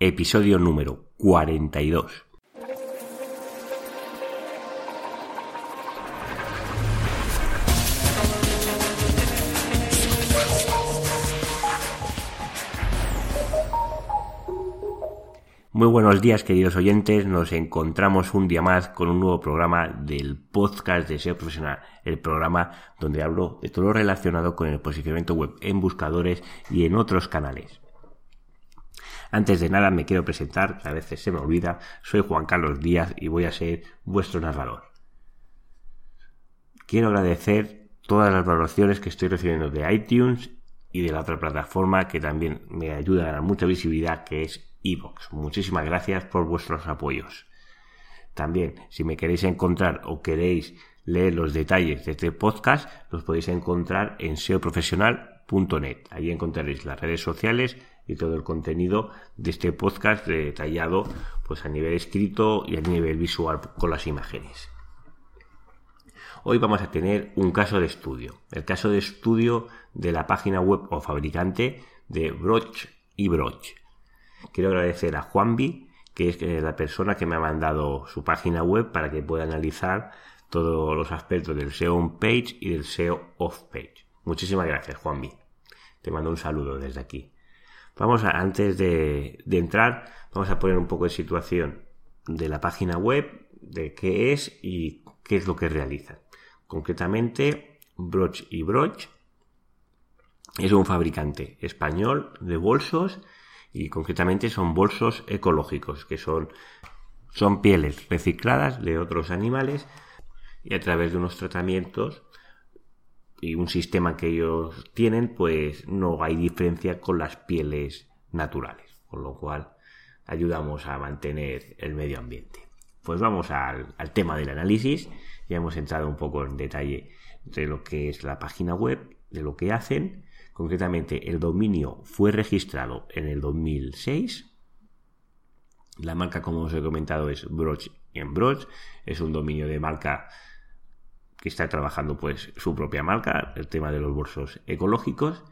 episodio número 42. Muy buenos días queridos oyentes, nos encontramos un día más con un nuevo programa del podcast de SEO Profesional, el programa donde hablo de todo lo relacionado con el posicionamiento web en buscadores y en otros canales. Antes de nada me quiero presentar, que a veces se me olvida, soy Juan Carlos Díaz y voy a ser vuestro narrador. Quiero agradecer todas las valoraciones que estoy recibiendo de iTunes y de la otra plataforma que también me ayuda a ganar mucha visibilidad, que es Evox. Muchísimas gracias por vuestros apoyos. También, si me queréis encontrar o queréis leer los detalles de este podcast, los podéis encontrar en seoprofesional.net. Allí encontraréis las redes sociales y todo el contenido de este podcast detallado pues a nivel escrito y a nivel visual con las imágenes. Hoy vamos a tener un caso de estudio, el caso de estudio de la página web o fabricante de Broch y Broch. Quiero agradecer a Juanvi, que es la persona que me ha mandado su página web para que pueda analizar todos los aspectos del SEO on page y del SEO off page. Muchísimas gracias, Juanvi. Te mando un saludo desde aquí. Vamos a, antes de, entrar, vamos a poner un poco de situación de la página web, de qué es y qué es lo que realizan. Concretamente, Broch y Broch es un fabricante español de bolsos y concretamente son bolsos ecológicos, que son, son pieles recicladas de otros animales y a través de unos tratamientos y un sistema que ellos tienen, pues no hay diferencia con las pieles naturales, con lo cual ayudamos a mantener el medio ambiente. Pues vamos al, al tema del análisis, ya hemos entrado un poco en detalle de lo que es la página web, de lo que hacen Concretamente, el dominio fue registrado en el 2006. La marca, como os he comentado, es Broch en Broch. Es un dominio de marca que está trabajando pues su propia marca, el tema de los bolsos ecológicos.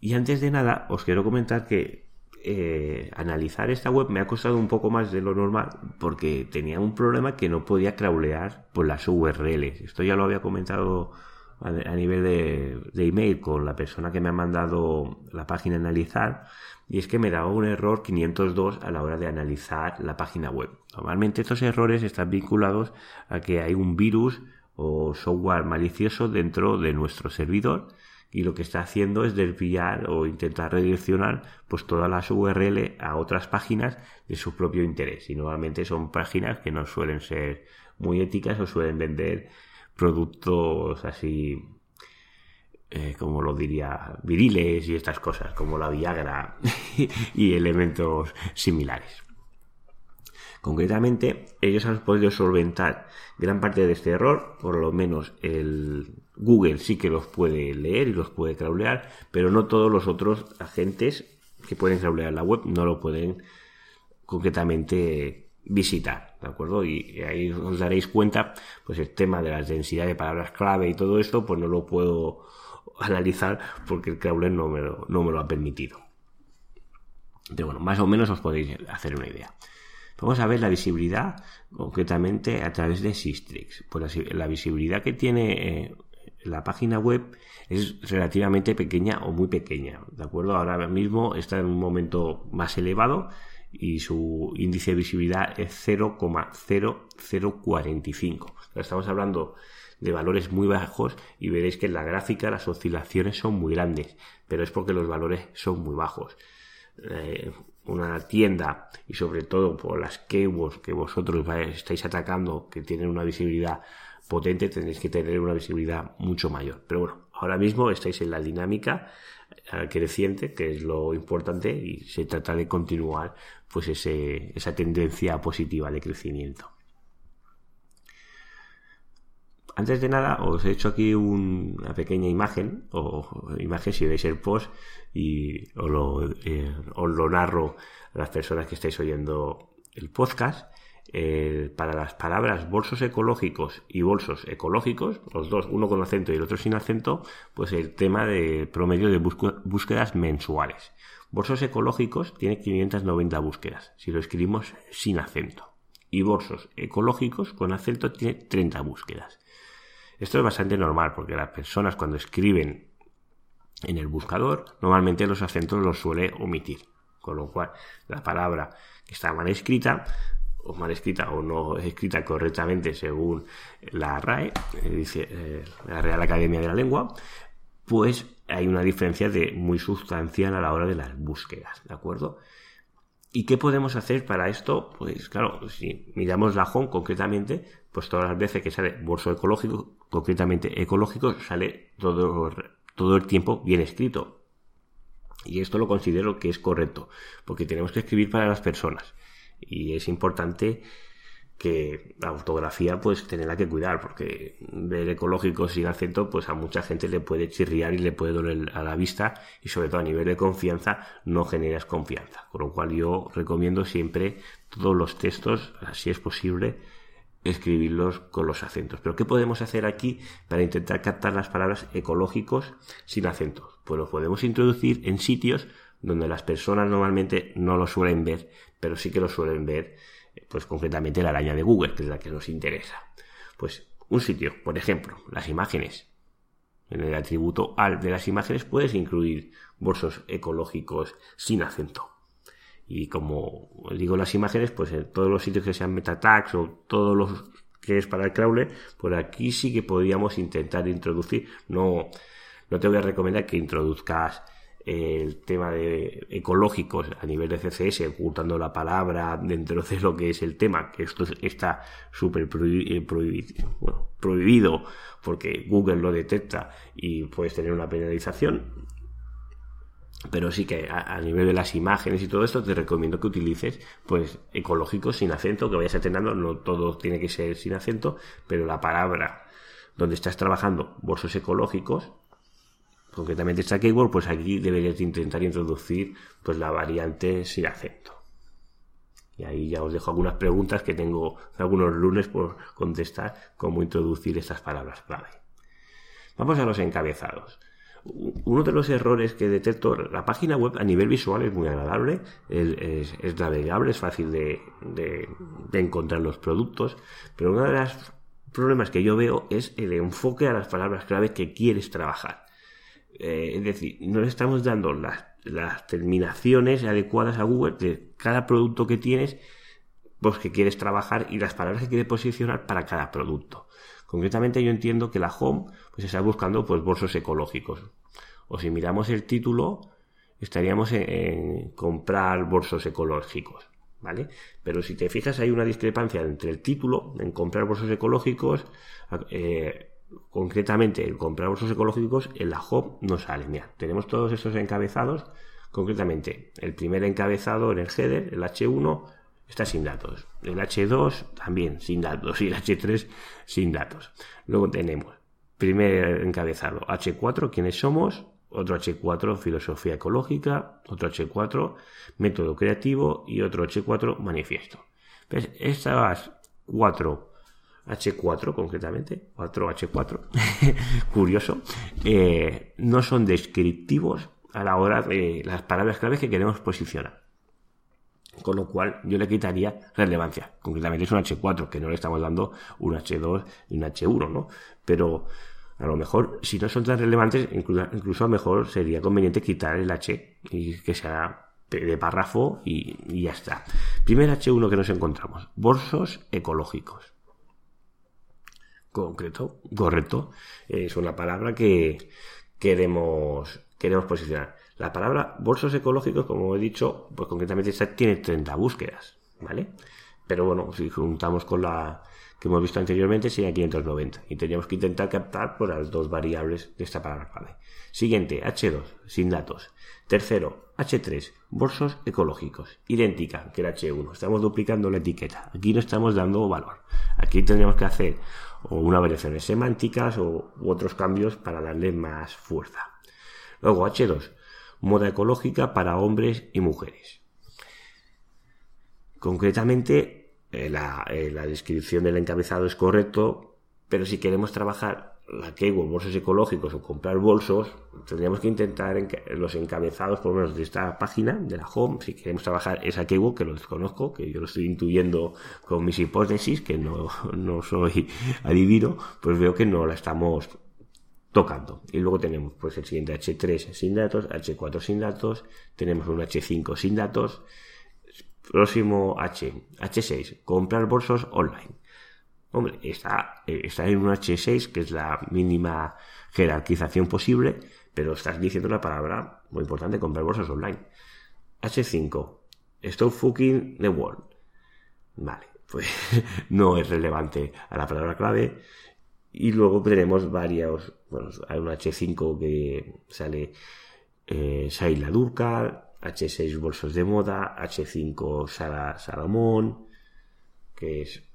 Y antes de nada, os quiero comentar que eh, analizar esta web me ha costado un poco más de lo normal porque tenía un problema que no podía crawlear por las URLs. Esto ya lo había comentado a, nivel de, email con la persona que me ha mandado la página a analizar y es que me daba un error 502 a la hora de analizar la página web. Normalmente estos errores están vinculados a que hay un virus o software malicioso dentro de nuestro servidor y lo que está haciendo es desviar o intentar redireccionar pues todas las URL a otras páginas de su propio interés y normalmente son páginas que no suelen ser muy éticas o suelen vender productos así, eh, como lo diría, viriles y estas cosas, como la Viagra y elementos similares. Concretamente, ellos han podido solventar gran parte de este error, por lo menos el Google sí que los puede leer y los puede crawlear, pero no todos los otros agentes que pueden crawlear la web no lo pueden concretamente visitar, ¿de acuerdo? Y ahí os daréis cuenta, pues el tema de las densidades de palabras clave y todo esto, pues no lo puedo analizar porque el crawler no me lo, no me lo ha permitido. Pero bueno, más o menos os podéis hacer una idea. Vamos a ver la visibilidad concretamente a través de Sistrix. Pues la, visibilidad que tiene eh, la página web es relativamente pequeña o muy pequeña, ¿de acuerdo? Ahora mismo está en un momento más elevado y su índice de visibilidad es 0,0045. Estamos hablando de valores muy bajos y veréis que en la gráfica las oscilaciones son muy grandes, pero es porque los valores son muy bajos. Eh, una tienda y sobre todo por las keywords que vosotros estáis atacando que tienen una visibilidad potente tenéis que tener una visibilidad mucho mayor pero bueno ahora mismo estáis en la dinámica eh, creciente, que es lo importante, y se trata de continuar pues ese, esa tendencia positiva de crecimiento. Antes de nada, os he hecho aquí una pequeña imagen, o imagen si veis el post, y lo, eh, os lo narro a las personas que estáis oyendo el podcast. Eh, para las palabras bolsos ecológicos y bolsos ecológicos, los dos, uno con acento y el otro sin acento, pues el tema de promedio de búsquedas mensuales. Bolsos ecológicos tiene 590 búsquedas, si lo escribimos sin acento. Y bolsos ecológicos con acento tiene 30 búsquedas. Esto es bastante normal porque las personas cuando escriben en el buscador normalmente los acentos los suele omitir. Con lo cual la palabra que está mal escrita o mal escrita o no escrita correctamente según la RAE, eh, dice eh, la Real Academia de la Lengua, pues hay una diferencia de muy sustancial a la hora de las búsquedas, ¿de acuerdo? ¿Y qué podemos hacer para esto? Pues claro, si miramos la home concretamente, pues todas las veces que sale bolso ecológico, concretamente ecológico, sale todo, todo el tiempo bien escrito. Y esto lo considero que es correcto, porque tenemos que escribir para las personas. Y es importante que la ortografía pues tenerla que cuidar porque ver ecológico sin acento pues a mucha gente le puede chirriar y le puede doler a la vista y sobre todo a nivel de confianza no generas confianza. Con lo cual yo recomiendo siempre todos los textos así es posible escribirlos con los acentos. Pero qué podemos hacer aquí para intentar captar las palabras ecológicos sin acentos pues los podemos introducir en sitios donde las personas normalmente no lo suelen ver pero sí que lo suelen ver pues concretamente la araña de Google, que es la que nos interesa. Pues un sitio, por ejemplo, las imágenes. En el atributo al de las imágenes puedes incluir bolsos ecológicos sin acento. Y como digo las imágenes, pues en todos los sitios que sean meta tags o todos los que es para el crawler, por aquí sí que podríamos intentar introducir. No, no te voy a recomendar que introduzcas el tema de ecológicos a nivel de CCS, ocultando la palabra dentro de lo que es el tema, que esto está súper eh, prohibido porque Google lo detecta y puedes tener una penalización. Pero sí que a, nivel de las imágenes y todo esto te recomiendo que utilices pues ecológicos sin acento, que vayas atendiendo, no todo tiene que ser sin acento, pero la palabra donde estás trabajando bolsos ecológicos concretamente esta keyword, pues aquí deberías intentar introducir pues la variante sin acento. Y ahí ya os dejo algunas preguntas que tengo algunos lunes por contestar cómo introducir estas palabras clave. Vamos a los encabezados. Uno de los errores que detecto, la página web a nivel visual es muy agradable, es, navegable, es fácil de, de, encontrar los productos, pero uno de los problemas que yo veo es el enfoque a las palabras clave que quieres trabajar. Eh, es decir, no le estamos dando las, terminaciones adecuadas a Google de cada producto que tienes, pues que quieres trabajar y las palabras que quieres posicionar para cada producto. Concretamente yo entiendo que la home pues está buscando pues bolsos ecológicos. O si miramos el título, estaríamos en, comprar bolsos ecológicos. ¿Vale? Pero si te fijas hay una discrepancia entre el título en comprar bolsos ecológicos eh, concretamente comprar bolsos ecológicos en la home no sale. Mira, tenemos todos estos encabezados. Concretamente, el primer encabezado en el header, el H1, está sin datos. El H2 también sin datos y el H3 sin datos. Luego tenemos primer encabezado H4, quiénes somos, otro H4, filosofía ecológica, otro H4, método creativo y otro H4, manifiesto. ¿Ves? Estas cuatro H4 concretamente, 4H4, curioso, eh, no son descriptivos a la hora de las palabras claves que queremos posicionar. Con lo cual yo le quitaría relevancia. Concretamente es un H4, que no le estamos dando un H2 y un H1, ¿no? Pero a lo mejor, si no son tan relevantes, incluso, a lo mejor sería conveniente quitar el H y que sea de párrafo y, y ya está. Primer H1 que nos encontramos, bolsos ecológicos concreto, correcto, es una palabra que queremos, queremos posicionar. La palabra bolsos ecológicos, como he dicho, pues concretamente tiene 30 búsquedas, ¿vale? Pero bueno, si juntamos con la que hemos visto anteriormente, sería 590. Y tendríamos que intentar captar por las dos variables de esta palabra. Siguiente, H2, sin datos. Tercero, H3, bolsos ecológicos. Idéntica que el H1. Estamos duplicando la etiqueta. Aquí no estamos dando valor. Aquí tendríamos que hacer o una variaciones semánticas o, u otros cambios para darle más fuerza. Luego H2, moda ecológica para hombres y mujeres. Concretamente, eh, la, eh, la descripción del encabezado es correcto, pero si queremos trabajar la keyword bolsos ecológicos o comprar bolsos, tendríamos que intentar en los encabezados, por lo menos de esta página, de la home, si queremos trabajar esa keyword, que lo desconozco, que yo lo estoy intuyendo con mis hipótesis, que no, no soy adivino, pues veo que no la estamos tocando. Y luego tenemos pues el siguiente H3 sin datos, H4 sin datos, tenemos un H5 sin datos, próximo H, H6, comprar bolsos online. Hombre, está, eh, está en un H6, que es la mínima jerarquización posible, pero estás diciendo una palabra muy importante, comprar bolsas online. H5, stop fucking the world. Vale, pues no es relevante a la palabra clave. Y luego tenemos varios, bueno, hay un H5 que sale eh, Shaila Durkal, H6 bolsos de moda, H5 Sara Salomón, que es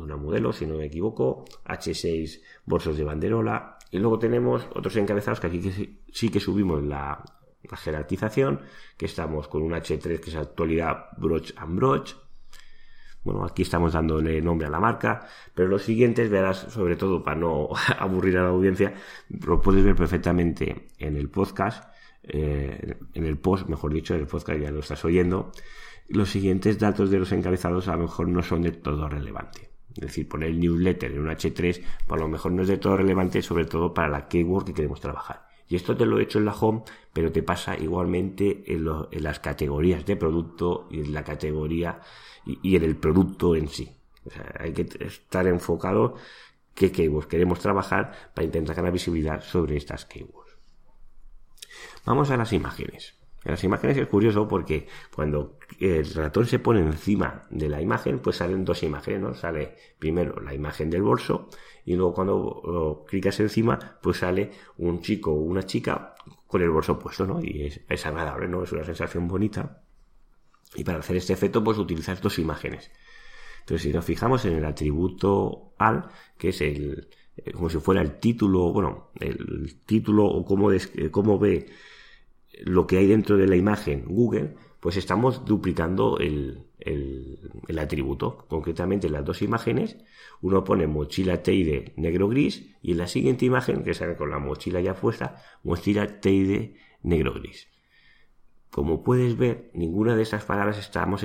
una modelo, si no me equivoco, H6 bolsos de banderola, y luego tenemos otros encabezados que aquí sí que subimos la, jerarquización, que estamos con un H3 que es actualidad broch and broch. Bueno, aquí estamos dándole nombre a la marca, pero los siguientes verás, sobre todo para no aburrir a la audiencia, lo puedes ver perfectamente en el podcast, eh, en el post, mejor dicho, en el podcast ya lo estás oyendo. Los siguientes datos de los encabezados a lo mejor no son de todo relevantes. Es decir, poner el newsletter en un H3, pues a lo mejor no es de todo relevante, sobre todo para la keyword que queremos trabajar. Y esto te lo he hecho en la home, pero te pasa igualmente en, las categorías de producto y en la categoría y, en el producto en sí. Hay que estar enfocado qué keywords queremos trabajar para intentar ganar visibilidad sobre estas keywords. Vamos a las imágenes. En las imágenes es curioso porque cuando el ratón se pone encima de la imagen, pues salen dos imágenes, ¿no? Sale primero la imagen del bolso y luego cuando clicas encima, pues sale un chico o una chica con el bolso puesto, ¿no? Y es, agradable, ¿no? Es una sensación bonita. Y para hacer este efecto, pues utilizas dos imágenes. Entonces, si nos fijamos en el atributo al, que es el, eh, como si fuera el título, bueno, el título o cómo, cómo ve lo que hay dentro de la imagen Google, pues estamos duplicando el, atributo. Concretamente las dos imágenes, uno pone mochila Teide negro-gris y en la siguiente imagen, que sale con la mochila ya puesta, mochila Teide negro-gris. Como puedes ver, ninguna de estas palabras estamos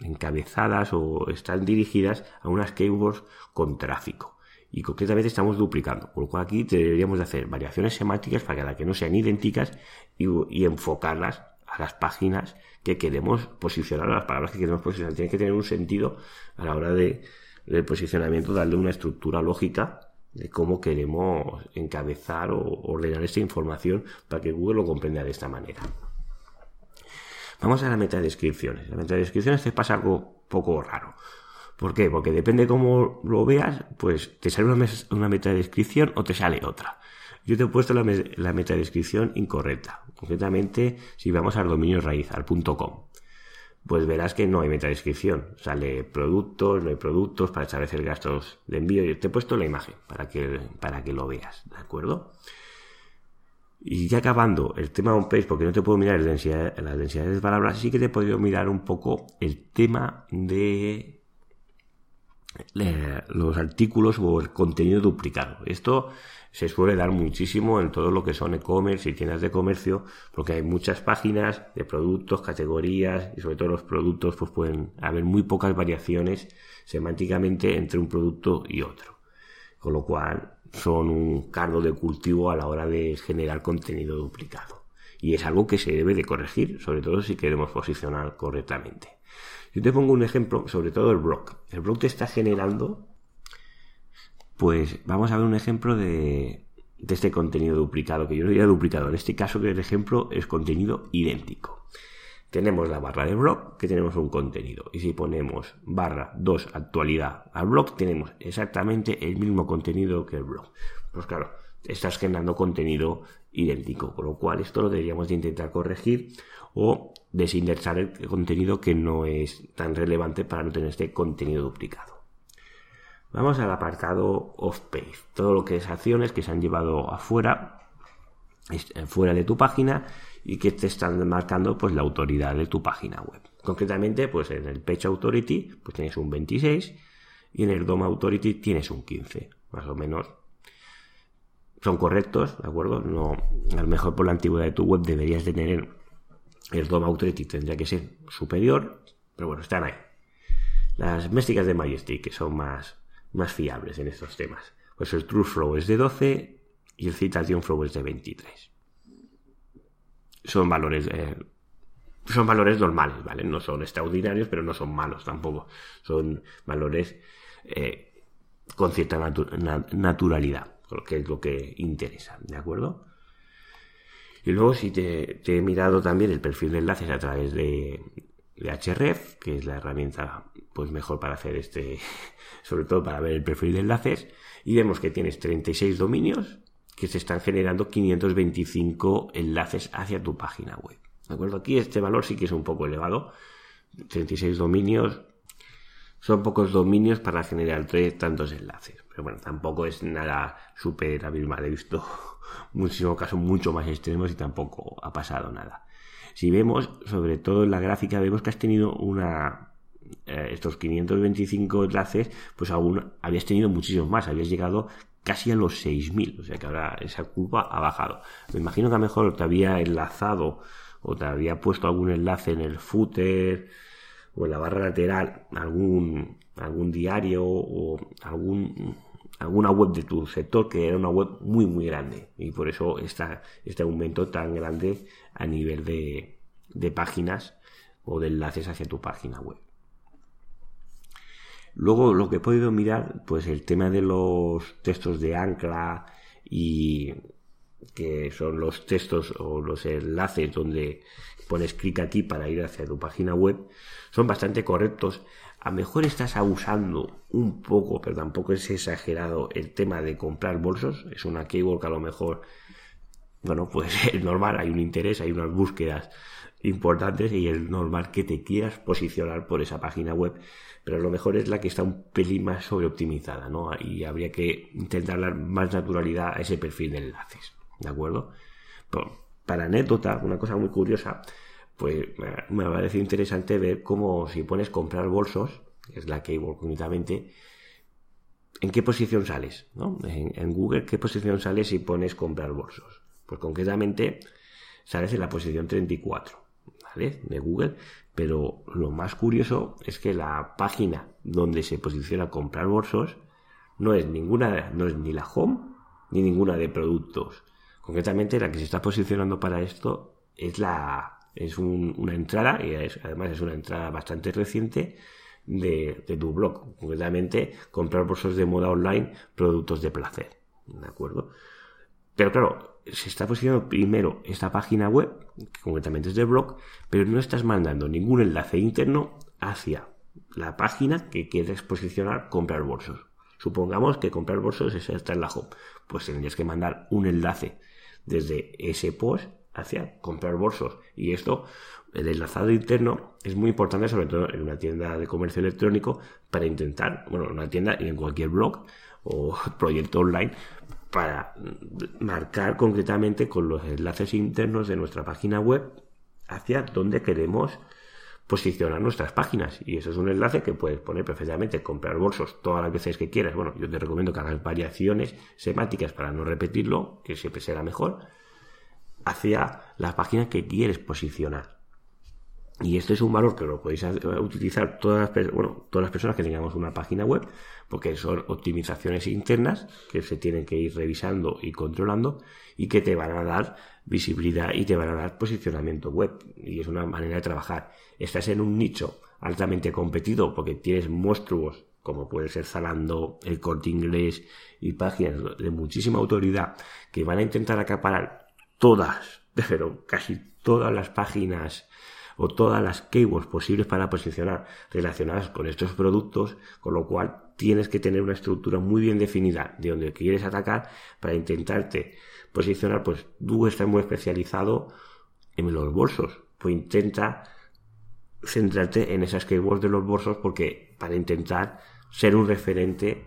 encabezadas o están dirigidas a unas keywords con tráfico y concretamente estamos duplicando. Por lo cual aquí deberíamos de hacer variaciones semánticas para que no sean idénticas y, enfocarlas a las páginas que queremos posicionar, a las palabras que queremos posicionar. Tiene que tener un sentido a la hora de, del posicionamiento, darle una estructura lógica de cómo queremos encabezar o ordenar esta información para que Google lo comprenda de esta manera. Vamos a la meta de descripciones. La meta de descripciones te pasa algo poco raro. ¿Por qué? Porque depende cómo lo veas, pues te sale una, una meta de descripción o te sale otra. Yo te he puesto la, la meta de descripción incorrecta. Concretamente, si vamos al dominio raíz, al .com, pues verás que no hay meta descripción. Sale productos, no hay productos para establecer gastos de envío. Yo te he puesto la imagen para que, para que lo veas, ¿de acuerdo? Y ya acabando el tema de page, porque no te puedo mirar la densidad, las densidades de palabras, sí que te he podido mirar un poco el tema de los artículos o el contenido duplicado. Esto se suele dar muchísimo en todo lo que son e-commerce y tiendas de comercio, porque hay muchas páginas de productos, categorías y sobre todo los productos, pues pueden haber muy pocas variaciones semánticamente entre un producto y otro. Con lo cual son un cargo de cultivo a la hora de generar contenido duplicado. Y es algo que se debe de corregir, sobre todo si queremos posicionar correctamente. Yo te pongo un ejemplo, sobre todo el blog. El blog te está generando, pues vamos a ver un ejemplo de, este contenido duplicado, que yo no diría duplicado. En este caso, que el ejemplo es contenido idéntico. Tenemos la barra de blog, que tenemos un contenido. Y si ponemos barra 2 actualidad al blog, tenemos exactamente el mismo contenido que el blog. Pues claro, estás generando contenido idéntico, con lo cual esto lo deberíamos de intentar corregir o desindexar el contenido que no es tan relevante para no tener este contenido duplicado. Vamos al apartado off-page, todo lo que es acciones que se han llevado afuera, fuera de tu página y que te están marcando pues la autoridad de tu página web. Concretamente, pues en el Page Authority pues tienes un 26 y en el DOM Authority tienes un 15, más o menos. Son correctos, ¿de acuerdo? No, a lo mejor por la antigüedad de tu web deberías de tener el DOM Authority tendría que ser superior, pero bueno, están ahí. Las métricas de Majestic, que son más, más fiables en estos temas. Pues el True Flow es de 12 y el Citation Flow es de 23. Son valores, eh, son valores normales, ¿vale? No son extraordinarios, pero no son malos tampoco. Son valores eh, con cierta naturalidad, que es lo que interesa, ¿de acuerdo? Y luego si te, he mirado también el perfil de enlaces a través de, de Href, que es la herramienta pues mejor para hacer este, sobre todo para ver el perfil de enlaces, y vemos que tienes 36 dominios que se están generando 525 enlaces hacia tu página web. ¿De acuerdo? Aquí este valor sí que es un poco elevado. 36 dominios. Son pocos dominios para generar tantos enlaces. Pero bueno, tampoco es nada súper abismal. He visto muchísimos casos mucho más extremos y tampoco ha pasado nada. Si vemos, sobre todo en la gráfica, vemos que has tenido una, eh, estos 525 enlaces, pues aún habías tenido muchísimos más, habías llegado casi a los 6.000, o sea que ahora esa curva ha bajado. Me imagino que a lo mejor te había enlazado o te había puesto algún enlace en el footer o en la barra lateral, algún, algún diario o algún alguna web de tu sector que era una web muy muy grande y por eso está este aumento tan grande a nivel de, de páginas o de enlaces hacia tu página web. Luego lo que he podido mirar, pues el tema de los textos de ancla y que son los textos o los enlaces donde pones clic aquí para ir hacia tu página web, son bastante correctos a lo mejor estás abusando un poco, pero tampoco es exagerado el tema de comprar bolsos. Es una keyword que a lo mejor, bueno, pues es normal, hay un interés, hay unas búsquedas importantes y es normal que te quieras posicionar por esa página web, pero a lo mejor es la que está un pelín más sobreoptimizada, ¿no? Y habría que intentar dar más naturalidad a ese perfil de enlaces, ¿de acuerdo? Para anécdota, una cosa muy curiosa, pues me parece interesante ver cómo si pones comprar bolsos, es la keyword únicamente, en qué posición sales, ¿no? En, Google, ¿qué posición sales si pones comprar bolsos? Pues concretamente sales en la posición 34, ¿vale? De Google, pero lo más curioso es que la página donde se posiciona comprar bolsos no es ninguna, no es ni la home ni ninguna de productos. Concretamente la que se está posicionando para esto es la es una entrada, y además es una entrada bastante reciente, de, tu blog. Concretamente, comprar bolsos de moda online, productos de placer. ¿De acuerdo? Pero claro, se está posicionando primero esta página web, que concretamente es de blog, pero no estás mandando ningún enlace interno hacia la página que quieres posicionar comprar bolsos. Supongamos que comprar bolsos está en la home. Pues tendrías que mandar un enlace desde ese post hacia comprar bolsos. Y esto, el enlazado interno, es muy importante, sobre todo en una tienda de comercio electrónico, para intentar, bueno, en una tienda y en cualquier blog o proyecto online, para marcar concretamente con los enlaces internos de nuestra página web hacia donde queremos posicionar nuestras páginas. Y eso es un enlace que puedes poner perfectamente, comprar bolsos todas las veces que quieras. Bueno, yo te recomiendo que hagas variaciones semáticas para no repetirlo, que siempre será mejor hacia la página que quieres posicionar. Y este es un valor que lo podéis utilizar todas las, bueno, todas las personas que tengamos una página web, porque son optimizaciones internas que se tienen que ir revisando y controlando y que te van a dar visibilidad y te van a dar posicionamiento web. Y es una manera de trabajar. Estás en un nicho altamente competido porque tienes monstruos como puede ser Zalando, el corte inglés y páginas de muchísima autoridad que van a intentar acaparar todas, pero casi todas las páginas o todas las keywords posibles para posicionar relacionadas con estos productos, con lo cual tienes que tener una estructura muy bien definida de donde quieres atacar para intentarte posicionar, pues tú estás muy especializado en los bolsos, pues intenta centrarte en esas keywords de los bolsos porque para intentar ser un referente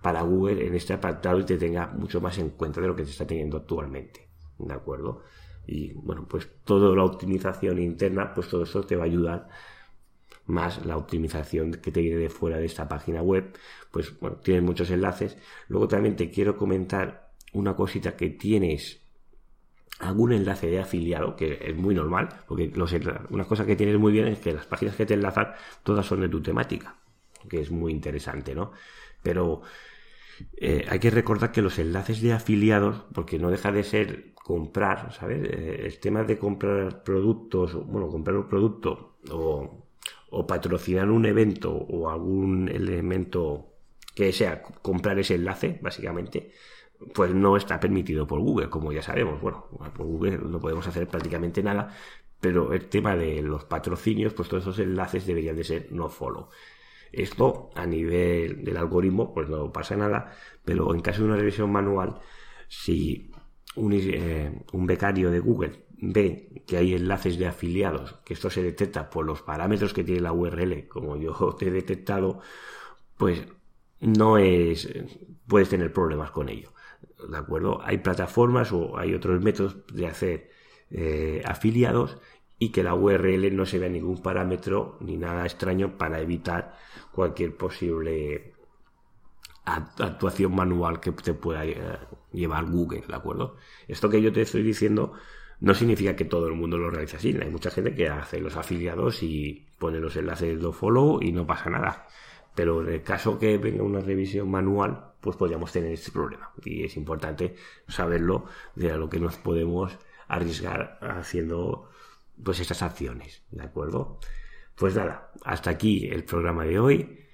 para Google en este apartado y te tenga mucho más en cuenta de lo que se está teniendo actualmente. ¿de acuerdo? Y bueno, pues toda la optimización interna, pues todo eso te va a ayudar más la optimización que te viene de fuera de esta página web, pues bueno, tienes muchos enlaces. Luego también te quiero comentar una cosita que tienes algún enlace de afiliado, que es muy normal, porque los, una cosa que tienes muy bien es que las páginas que te enlazan todas son de tu temática, que es muy interesante, ¿no? Pero eh, hay que recordar que los enlaces de afiliados, porque no deja de ser comprar, ¿sabes? Eh, el tema de comprar productos, bueno, comprar un producto o, o patrocinar un evento o algún elemento que sea comprar ese enlace, básicamente, pues no está permitido por Google, como ya sabemos. Bueno, por Google no podemos hacer prácticamente nada, pero el tema de los patrocinios, pues todos esos enlaces deberían de ser no follow. Esto a nivel del algoritmo, pues no pasa nada, pero en caso de una revisión manual, si un, eh, un becario de Google ve que hay enlaces de afiliados, que esto se detecta por los parámetros que tiene la URL, como yo te he detectado, pues no es, puedes tener problemas con ello. ¿De acuerdo? Hay plataformas o hay otros métodos de hacer eh, afiliados y que la URL no se vea ningún parámetro ni nada extraño para evitar cualquier posible actuación manual que te pueda eh, llevar Google, ¿de acuerdo? Esto que yo te estoy diciendo no significa que todo el mundo lo realice así. Hay mucha gente que hace los afiliados y pone los enlaces de follow y no pasa nada. Pero en el caso que venga una revisión manual, pues podríamos tener este problema. Y es importante saberlo de lo que nos podemos arriesgar haciendo pues estas acciones, ¿de acuerdo? Pues nada, hasta aquí el programa de hoy.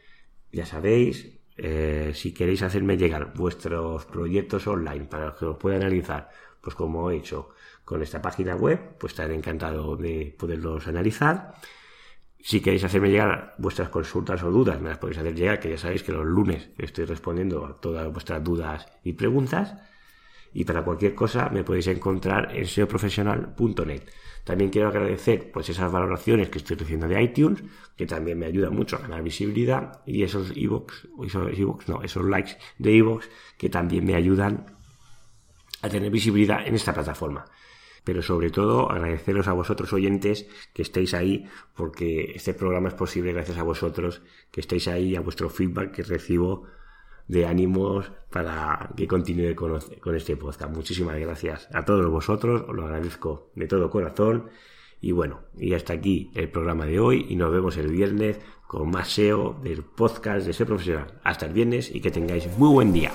Ya sabéis, eh, si queréis hacerme llegar vuestros proyectos online para que los pueda analizar, pues como he hecho con esta página web, pues estaré encantado de poderlos analizar. Si queréis hacerme llegar vuestras consultas o dudas, me las podéis hacer llegar, que ya sabéis que los lunes estoy respondiendo a todas vuestras dudas y preguntas. Y para cualquier cosa me podéis encontrar en seoprofesional.net. También quiero agradecer pues esas valoraciones que estoy recibiendo de iTunes, que también me ayudan mucho a ganar visibilidad, y esos ebooks, esos no, esos likes de ebooks que también me ayudan a tener visibilidad en esta plataforma. Pero sobre todo agradeceros a vosotros oyentes que estéis ahí, porque este programa es posible gracias a vosotros, que estéis ahí, a vuestro feedback que recibo de ánimos para que continúe con, este podcast. Muchísimas gracias a todos vosotros, os lo agradezco de todo corazón. Y bueno, y hasta aquí el programa de hoy y nos vemos el viernes con más SEO del podcast de SEO Profesional. Hasta el viernes y que tengáis muy buen día.